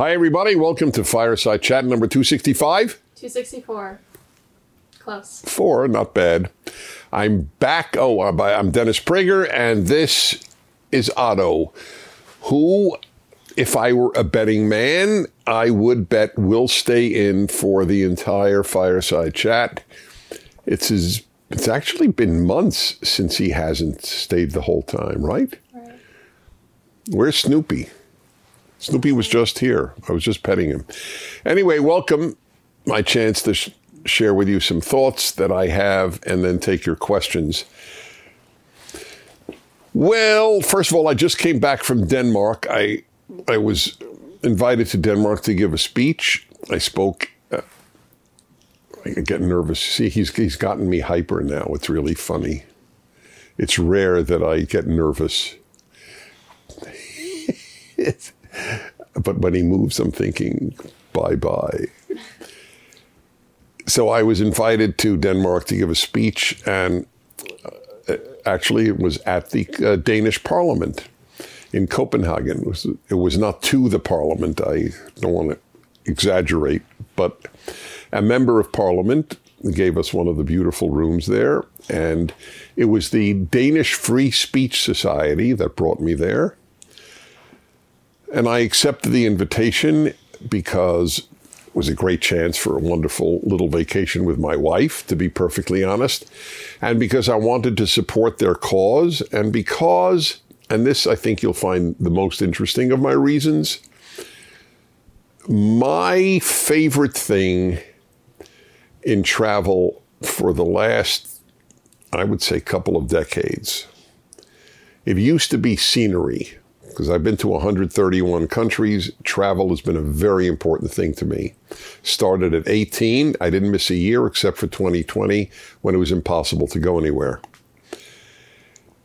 Hi, everybody. Welcome to Fireside Chat number 265. 264. Close. Four, not bad. I'm back. Oh, uh, I'm I'm Dennis Prager, and this is Otto, who, if I were a betting man, I would bet will stay in for the entire Fireside Chat. It's his, it's actually been months since he hasn't stayed the whole time, right? Right. Where's Snoopy? Snoopy was just here. I was just petting him. Anyway, welcome. My chance to sh- share with you some thoughts that I have and then take your questions. Well, first of all, I just came back from Denmark. I I was invited to Denmark to give a speech. I spoke. Uh, I get nervous. See, he's he's gotten me hyper now. It's really funny. It's rare that I get nervous. But when he moves, I'm thinking, bye bye. So I was invited to Denmark to give a speech, and uh, actually, it was at the uh, Danish Parliament in Copenhagen. It was, it was not to the Parliament. I don't want to exaggerate, but a member of Parliament gave us one of the beautiful rooms there, and it was the Danish Free Speech Society that brought me there. And I accepted the invitation because it was a great chance for a wonderful little vacation with my wife, to be perfectly honest. And because I wanted to support their cause, and because, and this I think you'll find the most interesting of my reasons, my favorite thing in travel for the last, I would say, couple of decades, it used to be scenery because I've been to 131 countries. Travel has been a very important thing to me. Started at 18. I didn't miss a year except for 2020 when it was impossible to go anywhere.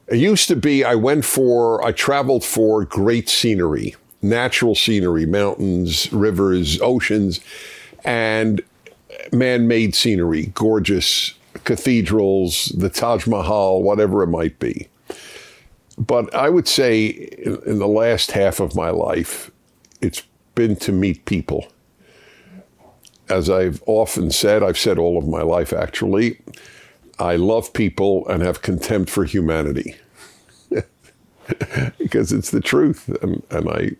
It used to be I went for, I traveled for great scenery, natural scenery, mountains, rivers, oceans, and man made scenery, gorgeous cathedrals, the Taj Mahal, whatever it might be. But I would say in, in the last half of my life, it's been to meet people. As I've often said, I've said all of my life actually, I love people and have contempt for humanity. because it's the truth. And, and I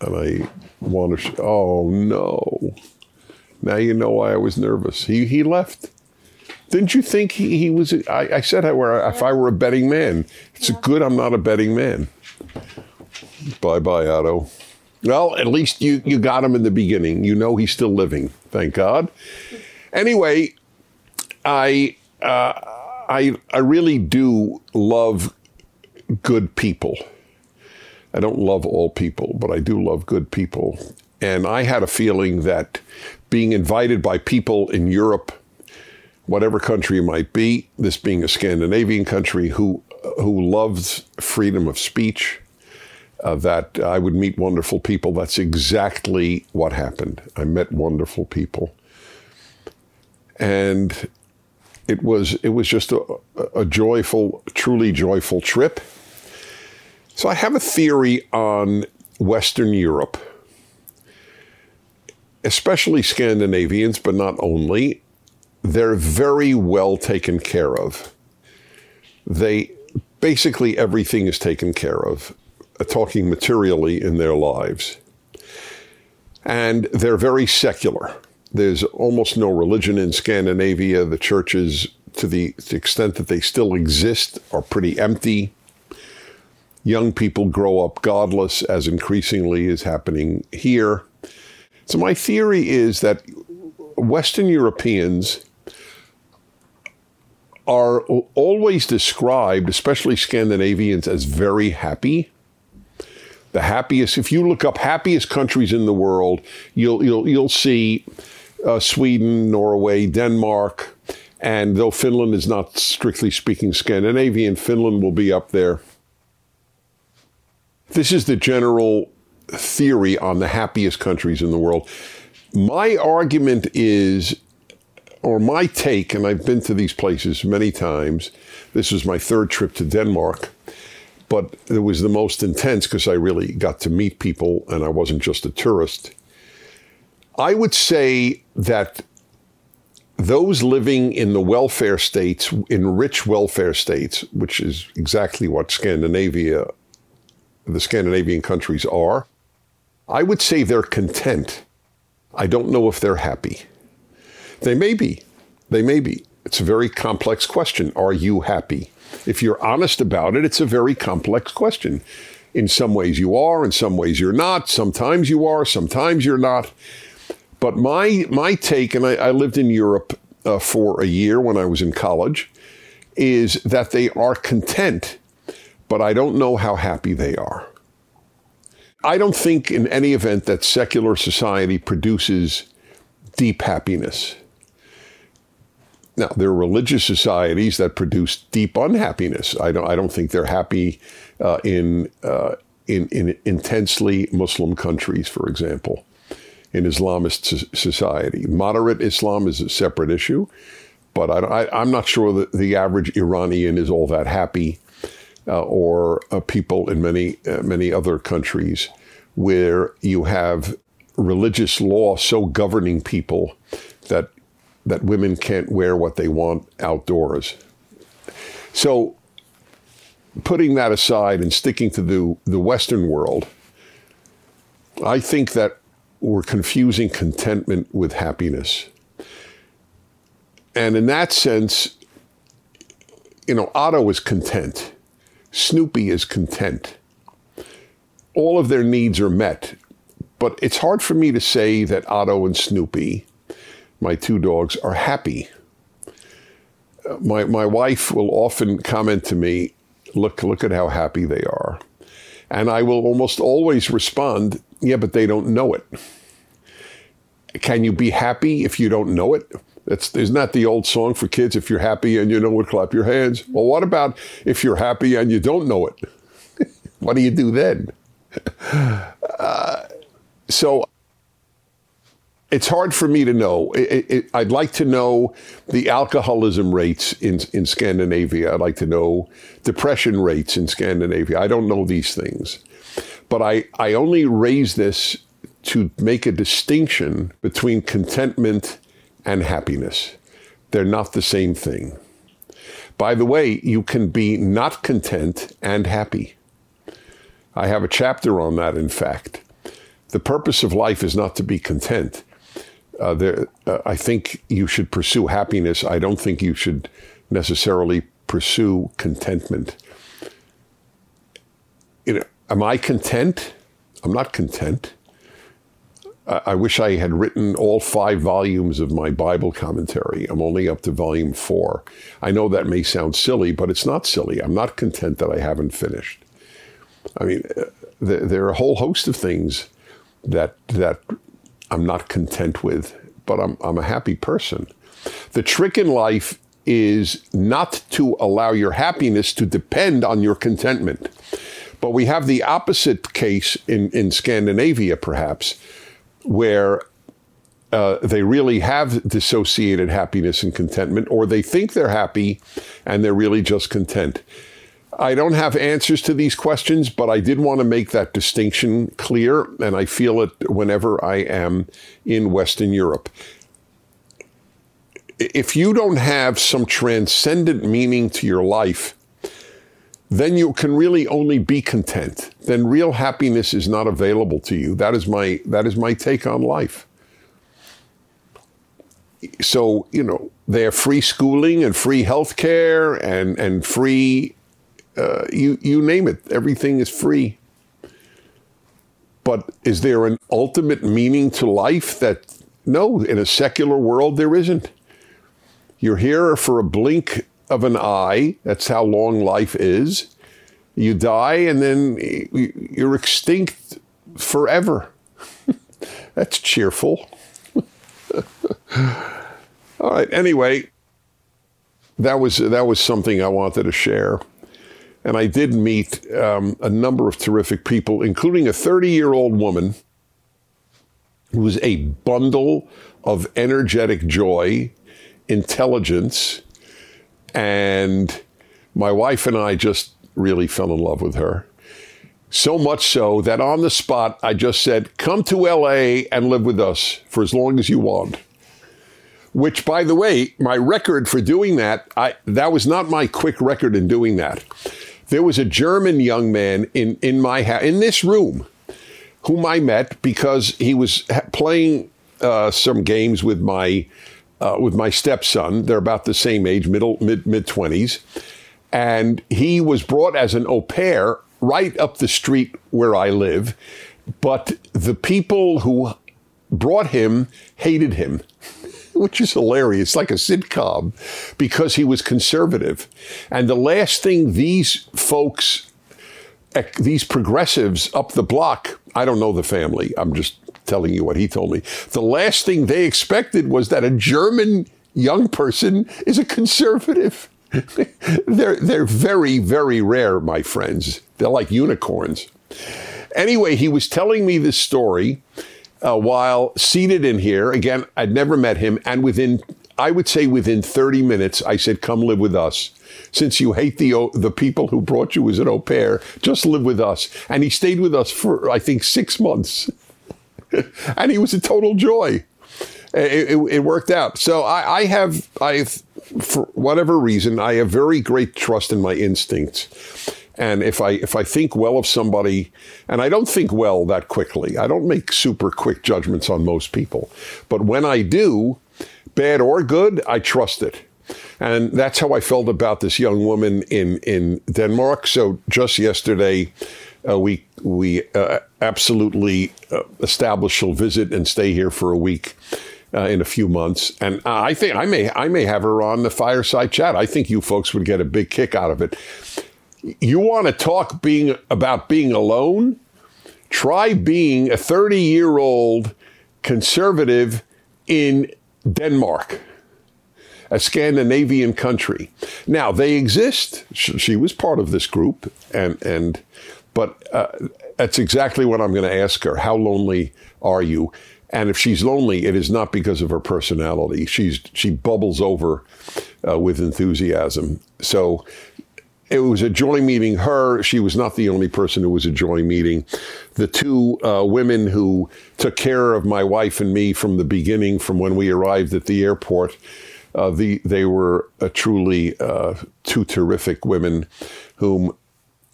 and I want to, sh- oh no. Now you know why I was nervous. He, he left. Didn't you think he, he was? I, I said I were, if I were a betting man, it's good I'm not a betting man. Bye bye, Otto. Well, at least you, you got him in the beginning. You know he's still living. Thank God. Anyway, I uh, I I really do love good people. I don't love all people, but I do love good people. And I had a feeling that being invited by people in Europe whatever country it might be, this being a Scandinavian country who who loves freedom of speech, uh, that I would meet wonderful people. That's exactly what happened. I met wonderful people, and it was it was just a, a joyful, truly joyful trip. So I have a theory on Western Europe, especially Scandinavians, but not only they're very well taken care of. They basically everything is taken care of, uh, talking materially in their lives. And they're very secular. There's almost no religion in Scandinavia. The churches, to the, to the extent that they still exist, are pretty empty. Young people grow up godless, as increasingly is happening here. So, my theory is that Western Europeans are always described, especially Scandinavians, as very happy. The happiest, if you look up happiest countries in the world, you'll you'll you'll see uh, Sweden, Norway, Denmark, and though Finland is not strictly speaking Scandinavian, Finland will be up there. This is the general theory on the happiest countries in the world. My argument is or my take, and I've been to these places many times. This was my third trip to Denmark, but it was the most intense because I really got to meet people and I wasn't just a tourist. I would say that those living in the welfare states, in rich welfare states, which is exactly what Scandinavia, the Scandinavian countries are, I would say they're content. I don't know if they're happy. They may be. They may be. It's a very complex question. Are you happy? If you're honest about it, it's a very complex question. In some ways you are, in some ways you're not. Sometimes you are, sometimes you're not. But my my take, and I, I lived in Europe uh, for a year when I was in college, is that they are content, but I don't know how happy they are. I don't think in any event that secular society produces deep happiness. Now, there are religious societies that produce deep unhappiness. I don't, I don't think they're happy uh, in, uh, in, in intensely Muslim countries, for example, in Islamist society. Moderate Islam is a separate issue, but I, am not sure that the average Iranian is all that happy, uh, or uh, people in many, uh, many other countries where you have religious law so governing people that that women can't wear what they want outdoors. So, putting that aside and sticking to the, the Western world, I think that we're confusing contentment with happiness. And in that sense, you know, Otto is content. Snoopy is content. All of their needs are met. But it's hard for me to say that Otto and Snoopy my two dogs are happy. My, my wife will often comment to me, look, look at how happy they are. And I will almost always respond, yeah, but they don't know it. Can you be happy if you don't know it? That's, isn't that the old song for kids? If you're happy and you know it, clap your hands. Well, what about if you're happy and you don't know it? what do you do then? Uh, so it's hard for me to know. It, it, I'd like to know the alcoholism rates in, in Scandinavia. I'd like to know depression rates in Scandinavia. I don't know these things. But I, I only raise this to make a distinction between contentment and happiness. They're not the same thing. By the way, you can be not content and happy. I have a chapter on that, in fact. The purpose of life is not to be content uh, there, uh, I think you should pursue happiness. I don't think you should necessarily pursue contentment. You know, am I content? I'm not content. I, I wish I had written all five volumes of my Bible commentary. I'm only up to volume four. I know that may sound silly, but it's not silly. I'm not content that I haven't finished. I mean, uh, there, there are a whole host of things that that I'm not content with, but I'm, I'm a happy person. The trick in life is not to allow your happiness to depend on your contentment. But we have the opposite case in, in Scandinavia, perhaps, where uh, they really have dissociated happiness and contentment, or they think they're happy and they're really just content. I don't have answers to these questions, but I did want to make that distinction clear, and I feel it whenever I am in Western Europe. If you don't have some transcendent meaning to your life, then you can really only be content. Then real happiness is not available to you. That is my that is my take on life. So, you know, they have free schooling and free health care and, and free uh, you you name it, everything is free. But is there an ultimate meaning to life that no, in a secular world there isn't. You're here for a blink of an eye. That's how long life is. You die and then you're extinct forever. That's cheerful. All right. Anyway, that was that was something I wanted to share. And I did meet um, a number of terrific people, including a 30 year old woman who was a bundle of energetic joy, intelligence, and my wife and I just really fell in love with her. So much so that on the spot, I just said, come to LA and live with us for as long as you want. Which, by the way, my record for doing that, I, that was not my quick record in doing that. There was a German young man in, in my in this room, whom I met because he was playing uh, some games with my uh, with my stepson. They're about the same age, middle mid mid twenties, and he was brought as an au pair right up the street where I live. But the people who brought him hated him, which is hilarious, like a sitcom, because he was conservative. And the last thing these folks, these progressives up the block, I don't know the family, I'm just telling you what he told me. The last thing they expected was that a German young person is a conservative. they're they're very very rare, my friends. They're like unicorns. Anyway, he was telling me this story uh, while seated in here. Again, I'd never met him, and within I would say within 30 minutes, I said, "Come live with us." Since you hate the the people who brought you as an au pair, just live with us. And he stayed with us for I think six months. and he was a total joy. It, it, it worked out. So I, I have, I for whatever reason, I have very great trust in my instincts. And if I if I think well of somebody, and I don't think well that quickly, I don't make super quick judgments on most people. But when I do, bad or good, I trust it. And that's how I felt about this young woman in in Denmark. So just yesterday, uh, we we uh, absolutely uh, establish she'll visit and stay here for a week. Uh, in a few months, and I think I may I may have her on the fireside chat. I think you folks would get a big kick out of it. You want to talk being about being alone? Try being a 30 year old conservative in Denmark a Scandinavian country. Now they exist. She was part of this group, and and but uh, that's exactly what I'm going to ask her. How lonely are you? And if she's lonely, it is not because of her personality. She's she bubbles over uh, with enthusiasm. So it was a joy meeting her. She was not the only person who was a joy meeting. The two uh, women who took care of my wife and me from the beginning, from when we arrived at the airport, uh, the, they were truly uh, two terrific women whom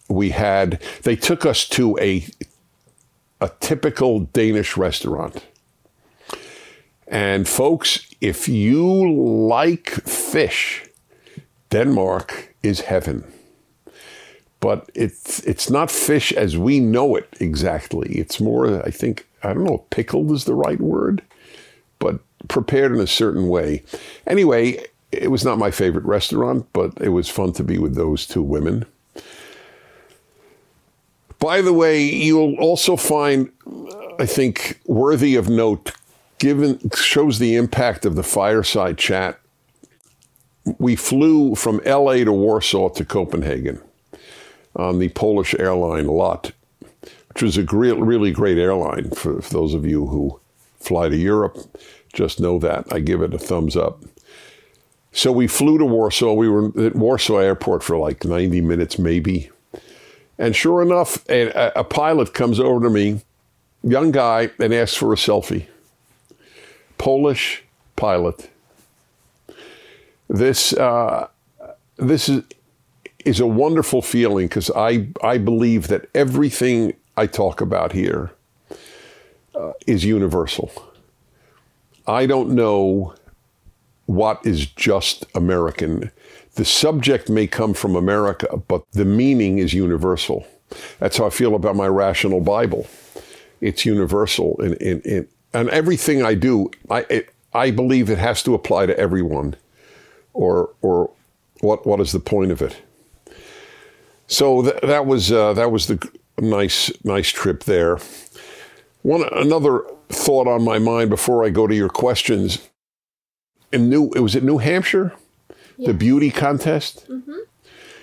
we had, they took us to a, a typical Danish restaurant. And folks, if you like fish, Denmark is heaven. But it's it's not fish as we know it exactly. It's more, I think, I don't know, pickled is the right word, but prepared in a certain way. Anyway, it was not my favorite restaurant, but it was fun to be with those two women. By the way, you'll also find, I think, worthy of note, given shows the impact of the fireside chat. We flew from LA to Warsaw to Copenhagen on the Polish airline LOT, which was a great, really great airline for, for those of you who fly to Europe. Just know that. I give it a thumbs up. So we flew to Warsaw. We were at Warsaw Airport for like 90 minutes, maybe. And sure enough, a, a pilot comes over to me, young guy, and asks for a selfie. Polish pilot. This uh, this is is a wonderful feeling because I I believe that everything I talk about here uh, is universal. I don't know what is just American. The subject may come from America, but the meaning is universal. That's how I feel about my rational Bible. It's universal, in, in and everything I do, I it, I believe it has to apply to everyone, or or what what is the point of it? So th- that was uh, that was the nice nice trip there. One another thought on my mind before I go to your questions. In New, it was at New Hampshire, yes. the beauty contest. Mm-hmm.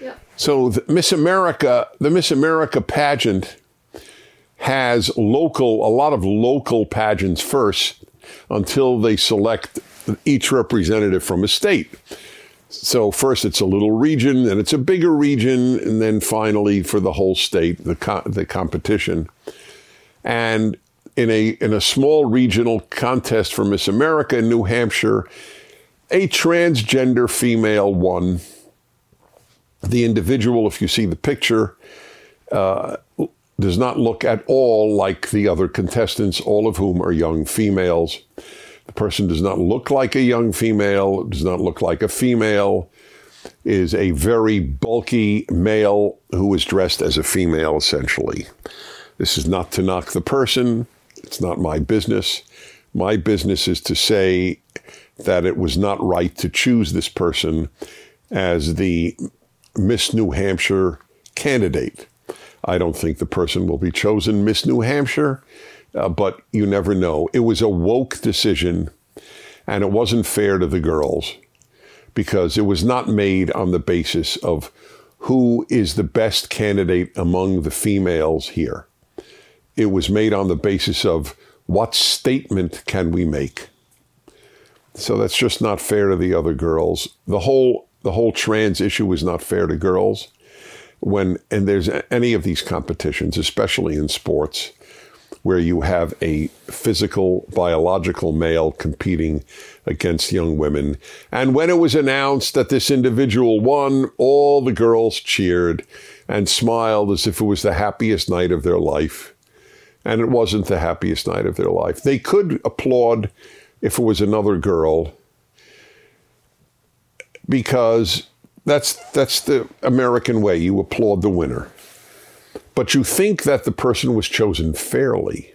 Yeah. So Miss America, the Miss America pageant has local, a lot of local pageants first until they select each representative from a state. So first it's a little region, then it's a bigger region, and then finally for the whole state, the co- the competition. And in a in a small regional contest for Miss America in New Hampshire, a transgender female won. The individual, if you see the picture, uh, does not look at all like the other contestants, all of whom are young females. The person does not look like a young female, does not look like a female, is a very bulky male who is dressed as a female, essentially. This is not to knock the person. It's not my business. My business is to say that it was not right to choose this person as the Miss New Hampshire candidate. I don't think the person will be chosen Miss New Hampshire, uh, but you never know. It was a woke decision, and it wasn't fair to the girls because it was not made on the basis of who is the best candidate among the females here. It was made on the basis of what statement can we make. So that's just not fair to the other girls. The whole the whole trans issue is not fair to girls. When and there's any of these competitions, especially in sports, where you have a physical, biological male competing against young women. And when it was announced that this individual won, all the girls cheered and smiled as if it was the happiest night of their life. And it wasn't the happiest night of their life. They could applaud if it was another girl because that's that's the American way. You applaud the winner. But you think that the person was chosen fairly.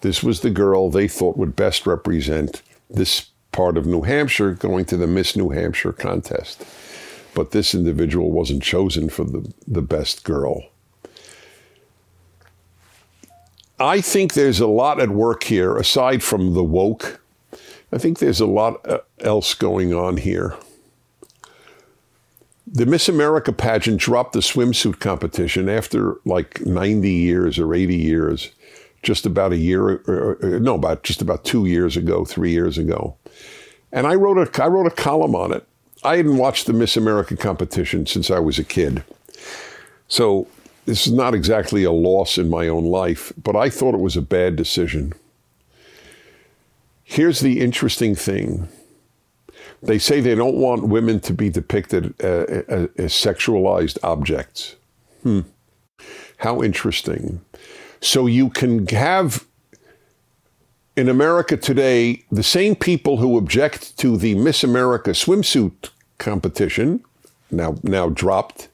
This was the girl they thought would best represent this part of New Hampshire going to the Miss New Hampshire contest. But this individual wasn't chosen for the, the best girl. I think there's a lot at work here, aside from the woke. I think there's a lot uh, else going on here. The Miss America pageant dropped the swimsuit competition after like 90 years or 80 years, just about a year, or, or, no, about just about two years ago, three years ago. And I wrote a, I wrote a column on it. I hadn't watched the Miss America competition since I was a kid. So this is not exactly a loss in my own life, but I thought it was a bad decision. Here's the interesting thing they say they don't want women to be depicted uh, as sexualized objects. Hmm. How interesting. So you can have in America today the same people who object to the Miss America swimsuit competition, now, now dropped,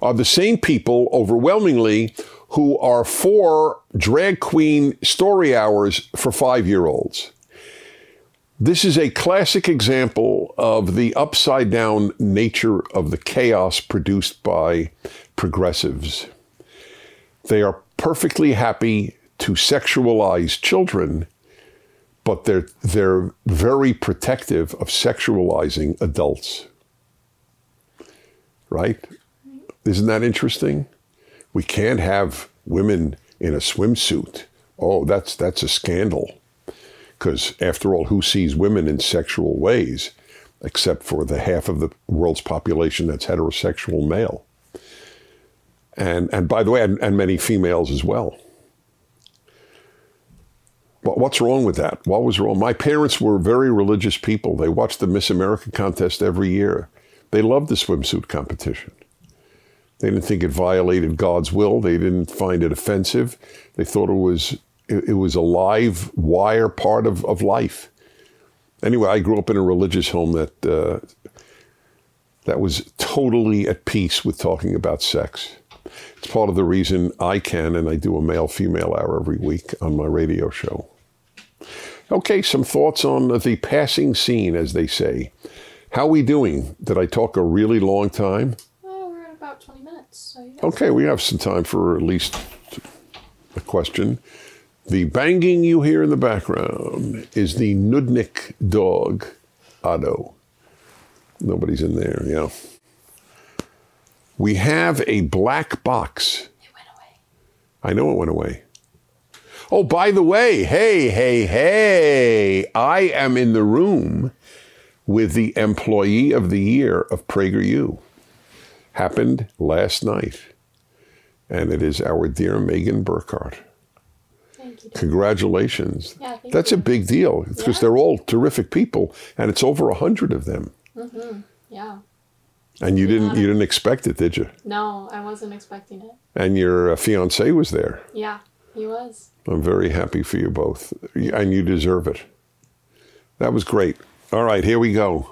are the same people overwhelmingly who are for drag queen story hours for five year olds. This is a classic example of the upside down nature of the chaos produced by progressives. They are perfectly happy to sexualize children, but they're, they're very protective of sexualizing adults. Right? Isn't that interesting? We can't have women in a swimsuit. Oh, that's that's a scandal. Because after all, who sees women in sexual ways, except for the half of the world's population that's heterosexual male? And and by the way, and, and many females as well. What's wrong with that? What was wrong? My parents were very religious people. They watched the Miss America contest every year. They loved the swimsuit competition. They didn't think it violated God's will. They didn't find it offensive. They thought it was it, it was a live wire part of, of life. Anyway, I grew up in a religious home that uh, that was totally at peace with talking about sex. It's part of the reason I can and I do a male female hour every week on my radio show. Okay, some thoughts on the passing scene, as they say. How we doing? Did I talk a really long time? Oh, we're at about twenty So okay, we have some time for at least a question. The banging you hear in the background is the Nudnik dog, Otto. Nobody's in there, yeah. We have a black box. It went away. I know it went away. Oh, by the way, hey, hey, hey, I am in the room with the Employee of the Year of PragerU. Happened last night. And it is our dear Megan Burkhart. Thank you. Congratulations. Yeah, thank That's a big deal because Yeah. they're all terrific people and it's over a hundred of them. Yeah. And you didn't you didn't expect it, did you? No, I wasn't expecting it. And your uh, fiance was there. Yeah, he was. I'm very happy for you both, and you deserve it. That was great. All right, here we go.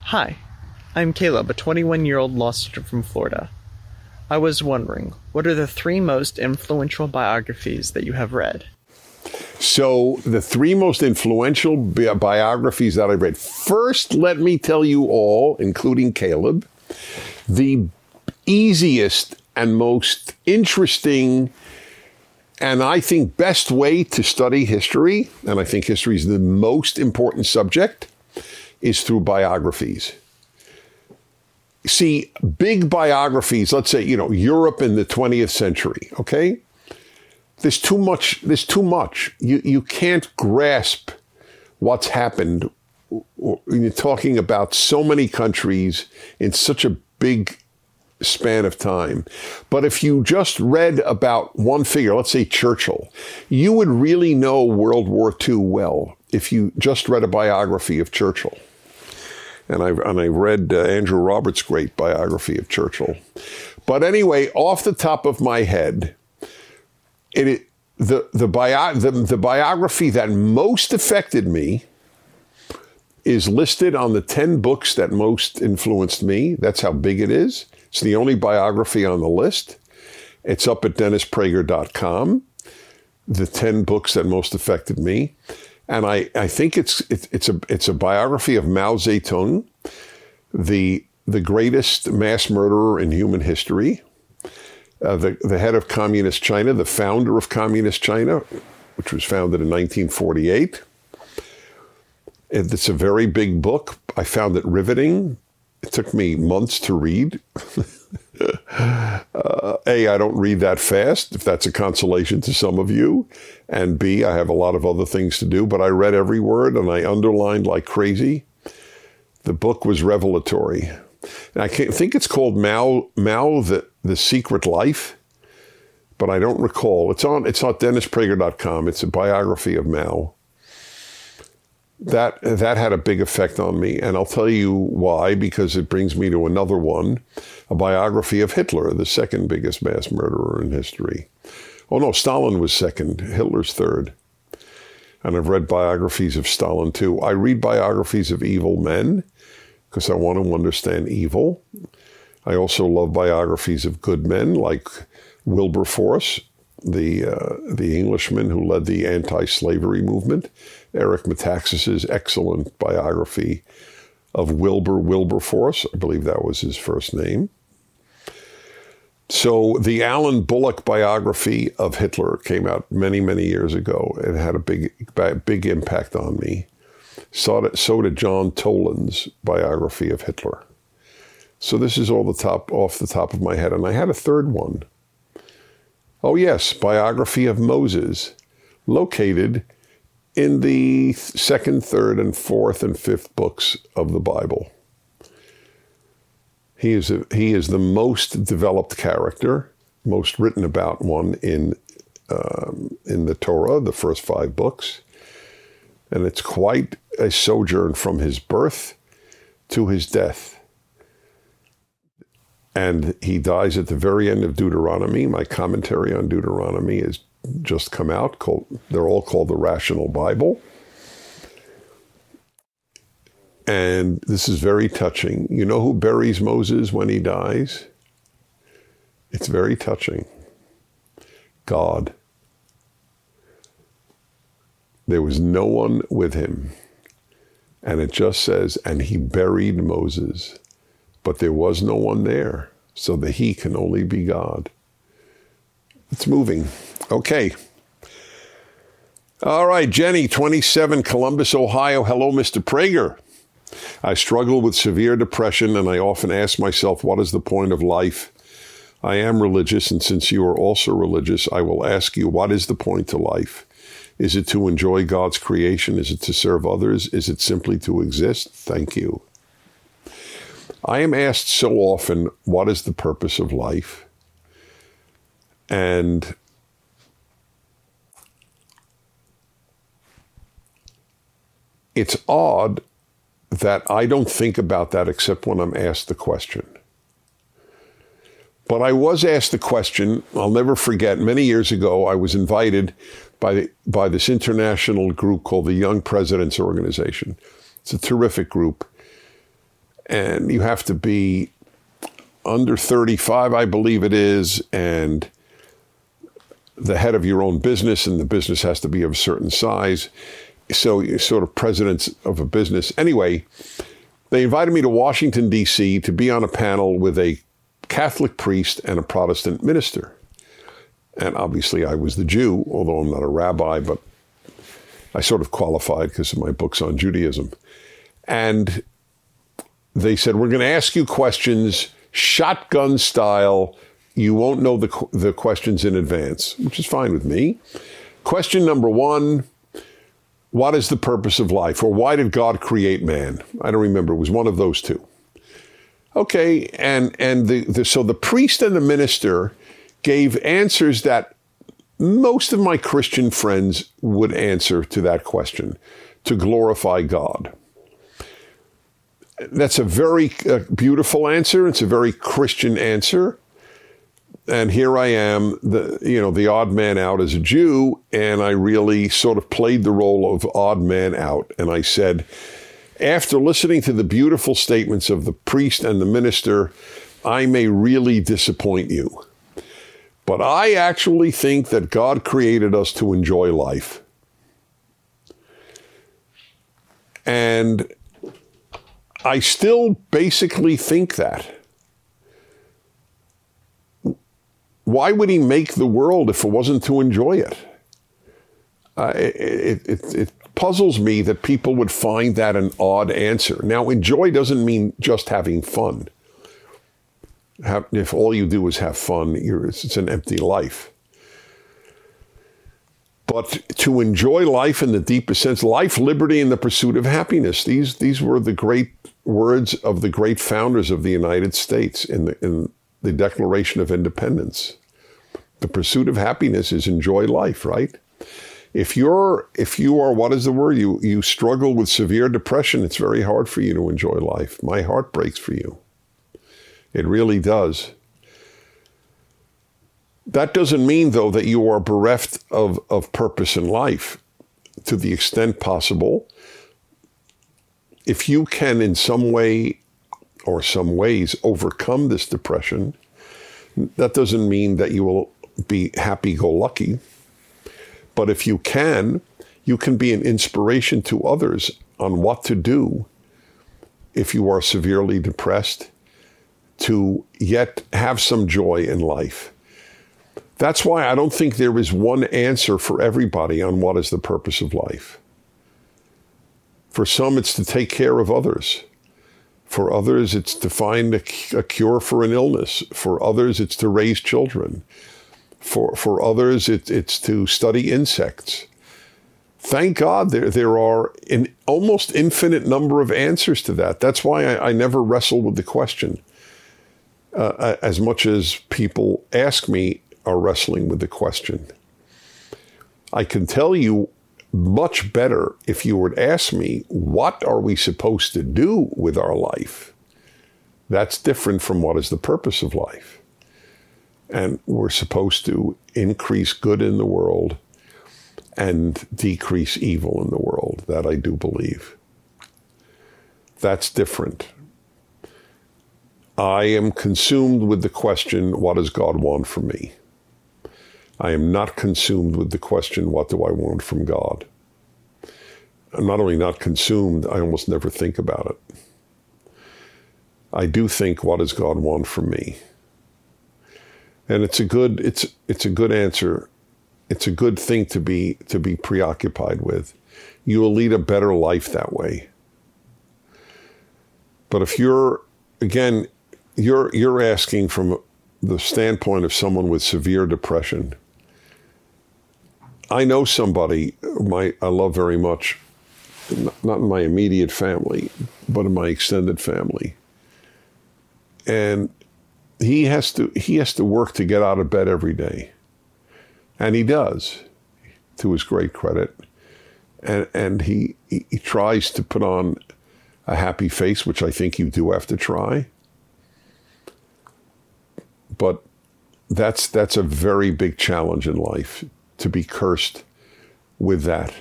Hi, I'm Caleb, a 21 year old law student from Florida. I was wondering, what are the three most influential biographies that you have read? So, the three most influential bi- biographies that I've read. First, let me tell you all, including Caleb, the easiest and most interesting and I think best way to study history, and I think history is the most important subject, is through biographies. See, big biographies, let's say, you know, Europe in the 20th century, okay? There's too much, there's too much. You, you can't grasp what's happened when you're talking about so many countries in such a big span of time. But if you just read about one figure, let's say Churchill, you would really know World War II well if you just read a biography of Churchill. And I and I read uh, Andrew Roberts' great biography of Churchill. But anyway, off the top of my head, it the the, bio, the the biography that most affected me is listed on the 10 books that most influenced me. That's how big it is. It's the only biography on the list. It's up at dennisprager.com. The 10 books that most affected me. And I, I think it's, it's, it's, a, it's a biography of Mao Zedong, the, the greatest mass murderer in human history, uh, the, the head of Communist China, the founder of Communist China, which was founded in 1948. It's a very big book. I found it riveting. It took me months to read. uh, a, I don't read that fast, if that's a consolation to some of you. And B, I have a lot of other things to do, but I read every word and I underlined like crazy. The book was revelatory. And I think it's called Mao, Mao the, the Secret Life, but I don't recall. It's on, it's on dennisprager.com. It's a biography of Mao that that had a big effect on me. And i'll tell you why because it brings me to another one a biography of hitler the second biggest mass murderer in history. Oh no stalin was second hitler's third. And i've read biographies of stalin too. I read biographies of evil men because i want to understand evil. I also love biographies of good men like wilberforce the uh, the Englishman who led the anti-slavery movement, Eric Metaxas's excellent biography of Wilbur Wilberforce, I believe that was his first name. So the Alan Bullock biography of Hitler came out many many years ago. and had a big big impact on me. So did, so did John Toland's biography of Hitler. So this is all the top off the top of my head, and I had a third one. Oh, yes, biography of Moses, located in the second, third, and fourth and fifth books of the Bible. He is, a, he is the most developed character, most written about one in, um, in the Torah, the first five books. And it's quite a sojourn from his birth to his death and he dies at the very end of Deuteronomy. My commentary on Deuteronomy has just come out. Called, they're all called the Rational Bible. And this is very touching. You know who buries Moses when he dies? It's very touching. God. There was no one with him. And it just says, and he buried Moses but there was no one there, so the He can only be God. It's moving. Okay. All right, Jenny, 27, Columbus, Ohio. Hello, Mr. Prager. I struggle with severe depression, and I often ask myself, what is the point of life? I am religious, and since you are also religious, I will ask you, what is the point to life? Is it to enjoy God's creation? Is it to serve others? Is it simply to exist? Thank you. I am asked so often, what is the purpose of life? And it's odd that I don't think about that except when I'm asked the question. But I was asked the question, I'll never forget, many years ago, I was invited by, by this international group called the Young Presidents Organization. It's a terrific group. And you have to be under 35, I believe it is, and the head of your own business, and the business has to be of a certain size. So you're sort of presidents of a business. Anyway, they invited me to Washington, D.C. to be on a panel with a Catholic priest and a Protestant minister. And obviously, I was the Jew, although I'm not a rabbi, but I sort of qualified because of my books on Judaism. And they said, We're going to ask you questions shotgun style. You won't know the, the questions in advance, which is fine with me. Question number one What is the purpose of life? Or why did God create man? I don't remember. It was one of those two. Okay, and and the, the so the priest and the minister gave answers that most of my Christian friends would answer to that question to glorify God. That's a very uh, beautiful answer. It's a very Christian answer. And here I am, the you know the odd man out as a Jew, and I really sort of played the role of odd man out. And I said, after listening to the beautiful statements of the priest and the minister, I may really disappoint you. But I actually think that God created us to enjoy life. And I still basically think that. Why would he make the world if it wasn't to enjoy it? Uh, it, it, it, puzzles me that people would find that an odd answer. Now, enjoy doesn't mean just having fun. Have, if all you do is have fun, it's an empty life. But to enjoy life in the deepest sense, life, liberty, and the pursuit of happiness. These, these were the great words of the great founders of the United States in the, in the Declaration of Independence. The pursuit of happiness is enjoy life, right? if you're if you are what is the word? You you struggle with severe depression it's very hard for you to enjoy life. My heart breaks for you. It really does. That doesn't mean though that you are bereft of of purpose in life to the extent possible if you can in some way or some ways overcome this depression that doesn't mean that you will be happy go lucky but if you can, you can be an inspiration to others on what to do if you are severely depressed to yet have some joy in life. That's why I don't think there is one answer for everybody on what is the purpose of life. For some, it's to take care of others. For others, it's to find a, a cure for an illness. For others, it's to raise children. For, for others, it, it's to study insects. Thank God there, there are an almost infinite number of answers to that. That's why I, I never wrestle with the question uh, as much as people ask me are wrestling with the question. I can tell you much better if you would ask me, what are we supposed to do with our life? That's different from what is the purpose of life. And we're supposed to increase good in the world and decrease evil in the world. That I do believe. That's different. I am consumed with the question, what does God want from me? I am not consumed with the question, what do I want from God? I'm not only not consumed, I almost never think about it. I do think, what does God want from me? and it's a good it's it's a good answer. It's a good thing to be to be preoccupied with. You will lead a better life that way. But if you're again, you're you're asking from the standpoint of someone with severe depression. I know somebody my I love very much, not in my immediate family, but in my extended family. And he has to he has to work to get out of bed every day. And he does, to his great credit. And and he he, tries to put on a happy face, which I think you do have to try. But that's that's a very big challenge in life to be cursed with that.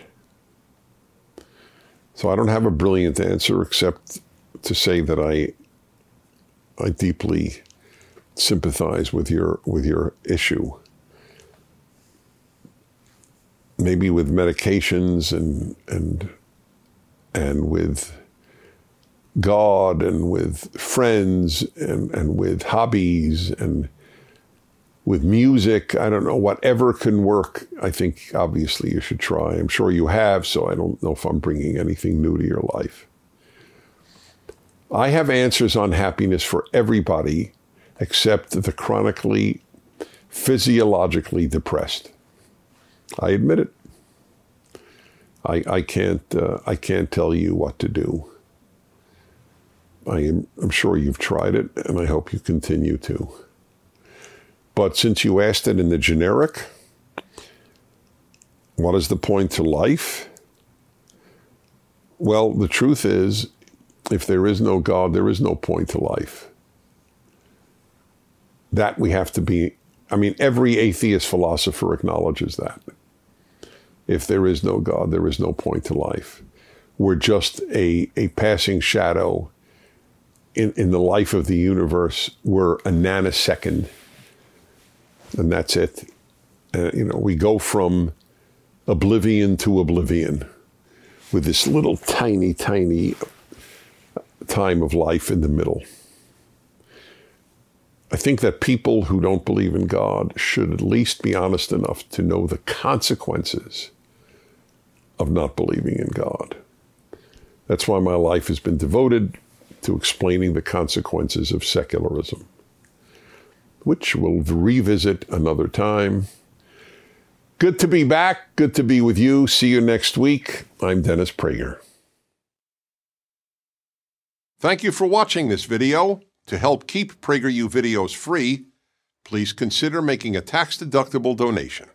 So I don't have a brilliant answer except to say that I I deeply sympathize with your with your issue. Maybe with medications and and and with God and with friends and, and with hobbies and with music. I don't know, whatever can work. I think obviously you should try. I'm sure you have, so I don't know if I'm bringing anything new to your life. I have answers on happiness for everybody except the chronically physiologically depressed. I admit it. I, I can't uh, I can't tell you what to do. I am I'm sure you've tried it, and I hope you continue to. But since you asked it in the generic, what is the point to life? Well, the truth is, if there is no God, there is no point to life. That we have to be, I mean, every atheist philosopher acknowledges that. If there is no God, there is no point to life. We're just a, a passing shadow in, in the life of the universe. We're a nanosecond, and that's it. Uh, you know, we go from oblivion to oblivion with this little tiny, tiny time of life in the middle. I think that people who don't believe in God should at least be honest enough to know the consequences of not believing in God. That's why my life has been devoted to explaining the consequences of secularism, which we'll revisit another time. Good to be back. Good to be with you. See you next week. I'm Dennis Prager. Thank you for watching this video. To help keep PragerU videos free, please consider making a tax-deductible donation.